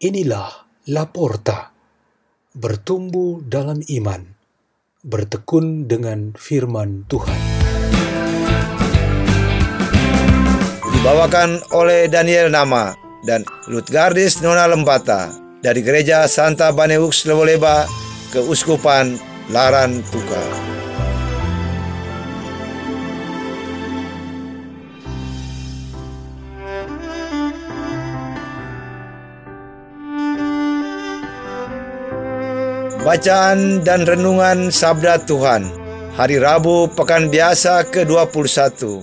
Inilah Laporta, bertumbuh dalam iman, bertekun dengan firman Tuhan. Dibawakan oleh Daniel Nama dan Lutgardis Nona Lembata dari Gereja Santa Baneux Leboleba, Keuskupan Laran Tuka. Bacaan dan Renungan Sabda Tuhan. Hari Rabu Pekan Biasa ke-21.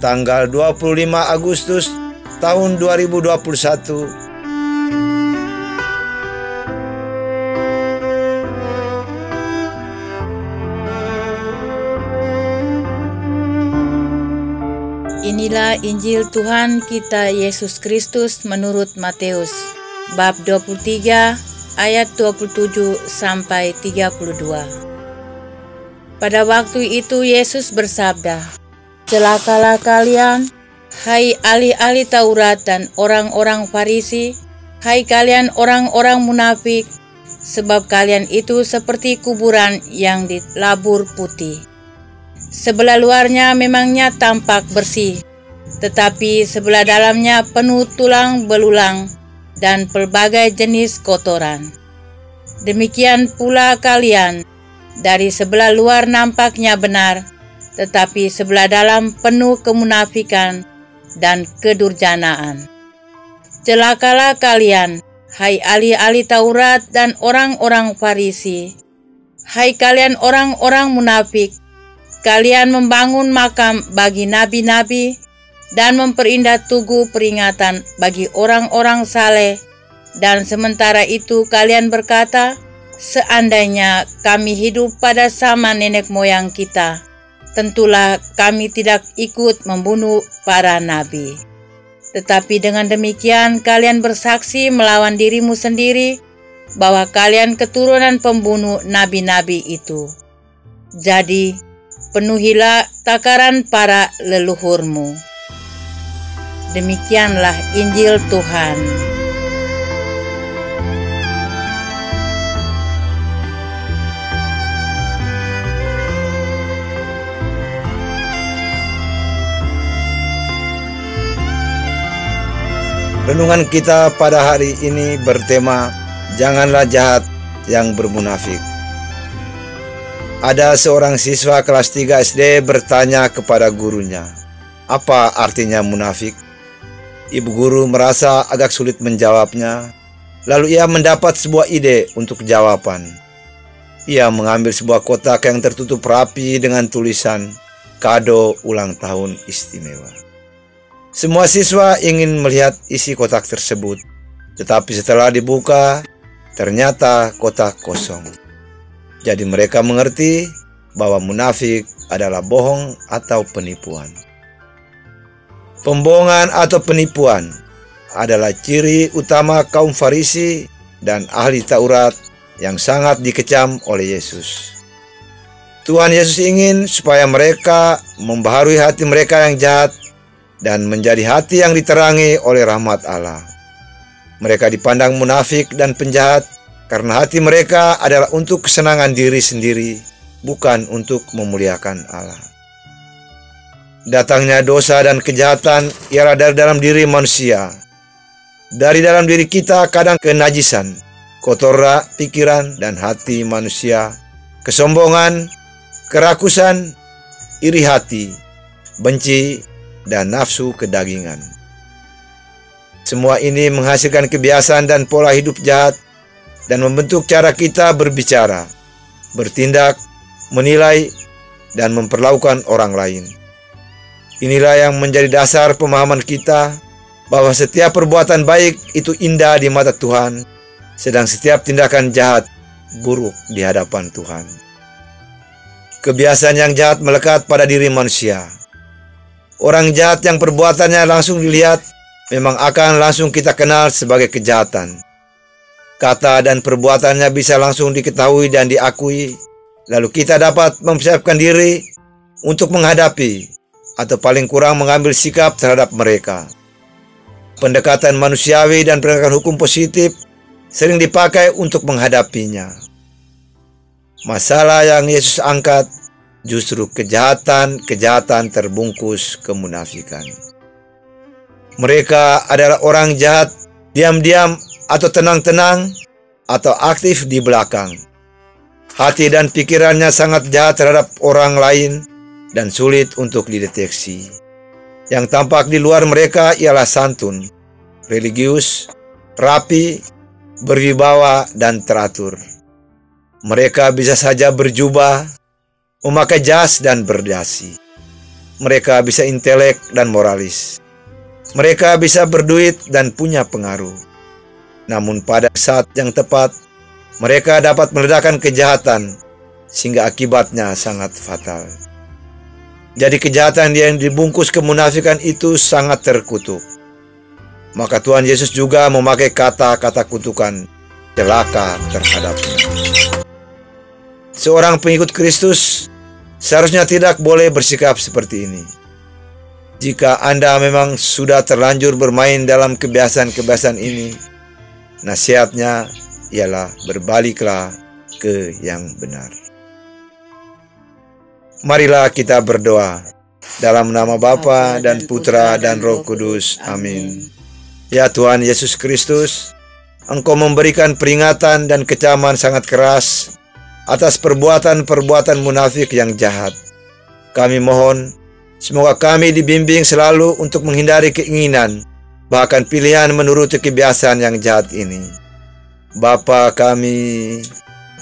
Tanggal 25 Agustus tahun 2021 Inilah Injil Tuhan kita Yesus Kristus menurut Matius bab 23 ayat 27 sampai 32. Pada waktu itu Yesus bersabda, "Celakalah kalian, hai ahli-ahli Taurat dan orang-orang Farisi, hai kalian orang-orang munafik, sebab kalian itu seperti kuburan yang dilabur putih. Sebelah luarnya memangnya tampak bersih, tetapi sebelah dalamnya penuh tulang belulang dan pelbagai jenis kotoran. Demikian pula kalian, dari sebelah luar nampaknya benar, tetapi sebelah dalam penuh kemunafikan dan kedurjanaan. Celakalah kalian, hai ahli-ahli Taurat dan orang-orang Farisi. Hai kalian orang-orang munafik, kalian membangun makam bagi nabi-nabi dan memperindah tugu peringatan bagi orang-orang saleh. Dan sementara itu kalian berkata, seandainya kami hidup pada sama nenek moyang kita, tentulah kami tidak ikut membunuh para nabi. Tetapi dengan demikian kalian bersaksi melawan dirimu sendiri bahwa kalian keturunan pembunuh nabi-nabi itu. Jadi, penuhilah takaran para leluhurmu. Demikianlah Injil Tuhan. Renungan kita pada hari ini bertema Janganlah jahat yang bermunafik. Ada seorang siswa kelas 3 SD bertanya kepada gurunya, "Apa artinya munafik?" Ibu guru merasa agak sulit menjawabnya. Lalu ia mendapat sebuah ide untuk jawaban. Ia mengambil sebuah kotak yang tertutup rapi dengan tulisan kado ulang tahun istimewa. Semua siswa ingin melihat isi kotak tersebut, tetapi setelah dibuka, ternyata kotak kosong. Jadi mereka mengerti bahwa munafik adalah bohong atau penipuan. Pembohongan atau penipuan adalah ciri utama kaum Farisi dan ahli Taurat yang sangat dikecam oleh Yesus. Tuhan Yesus ingin supaya mereka membaharui hati mereka yang jahat dan menjadi hati yang diterangi oleh rahmat Allah. Mereka dipandang munafik dan penjahat karena hati mereka adalah untuk kesenangan diri sendiri, bukan untuk memuliakan Allah. Datangnya dosa dan kejahatan ialah dari dalam diri manusia. Dari dalam diri kita kadang kenajisan, kotoran pikiran dan hati manusia, kesombongan, kerakusan, iri hati, benci, dan nafsu kedagingan. Semua ini menghasilkan kebiasaan dan pola hidup jahat dan membentuk cara kita berbicara, bertindak, menilai, dan memperlakukan orang lain. Inilah yang menjadi dasar pemahaman kita bahwa setiap perbuatan baik itu indah di mata Tuhan, sedang setiap tindakan jahat buruk di hadapan Tuhan. Kebiasaan yang jahat melekat pada diri manusia. Orang jahat yang perbuatannya langsung dilihat memang akan langsung kita kenal sebagai kejahatan. Kata dan perbuatannya bisa langsung diketahui dan diakui, lalu kita dapat mempersiapkan diri untuk menghadapi atau paling kurang mengambil sikap terhadap mereka. Pendekatan manusiawi dan pendekatan hukum positif sering dipakai untuk menghadapinya. Masalah yang Yesus angkat justru kejahatan-kejahatan terbungkus kemunafikan. Mereka adalah orang jahat, diam-diam atau tenang-tenang, atau aktif di belakang. Hati dan pikirannya sangat jahat terhadap orang lain dan sulit untuk dideteksi. Yang tampak di luar mereka ialah santun, religius, rapi, berwibawa, dan teratur. Mereka bisa saja berjubah, memakai jas dan berdasi. Mereka bisa intelek dan moralis. Mereka bisa berduit dan punya pengaruh. Namun pada saat yang tepat, mereka dapat meledakkan kejahatan sehingga akibatnya sangat fatal. Jadi kejahatan yang dibungkus kemunafikan itu sangat terkutuk. Maka Tuhan Yesus juga memakai kata-kata kutukan celaka terhadapnya. Seorang pengikut Kristus seharusnya tidak boleh bersikap seperti ini. Jika Anda memang sudah terlanjur bermain dalam kebiasaan-kebiasaan ini, nasihatnya ialah berbaliklah ke yang benar. Marilah kita berdoa dalam nama Bapa dan Putra dan Roh Kudus. Amin. Ya Tuhan Yesus Kristus, Engkau memberikan peringatan dan kecaman sangat keras atas perbuatan-perbuatan munafik yang jahat. Kami mohon, semoga kami dibimbing selalu untuk menghindari keinginan, bahkan pilihan menuruti kebiasaan yang jahat ini. Bapa kami,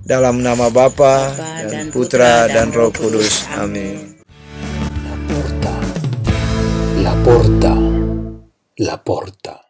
Dalam nama Bapa dan Putra dan Roh Kudus. Amin. La porta, la porta, la porta.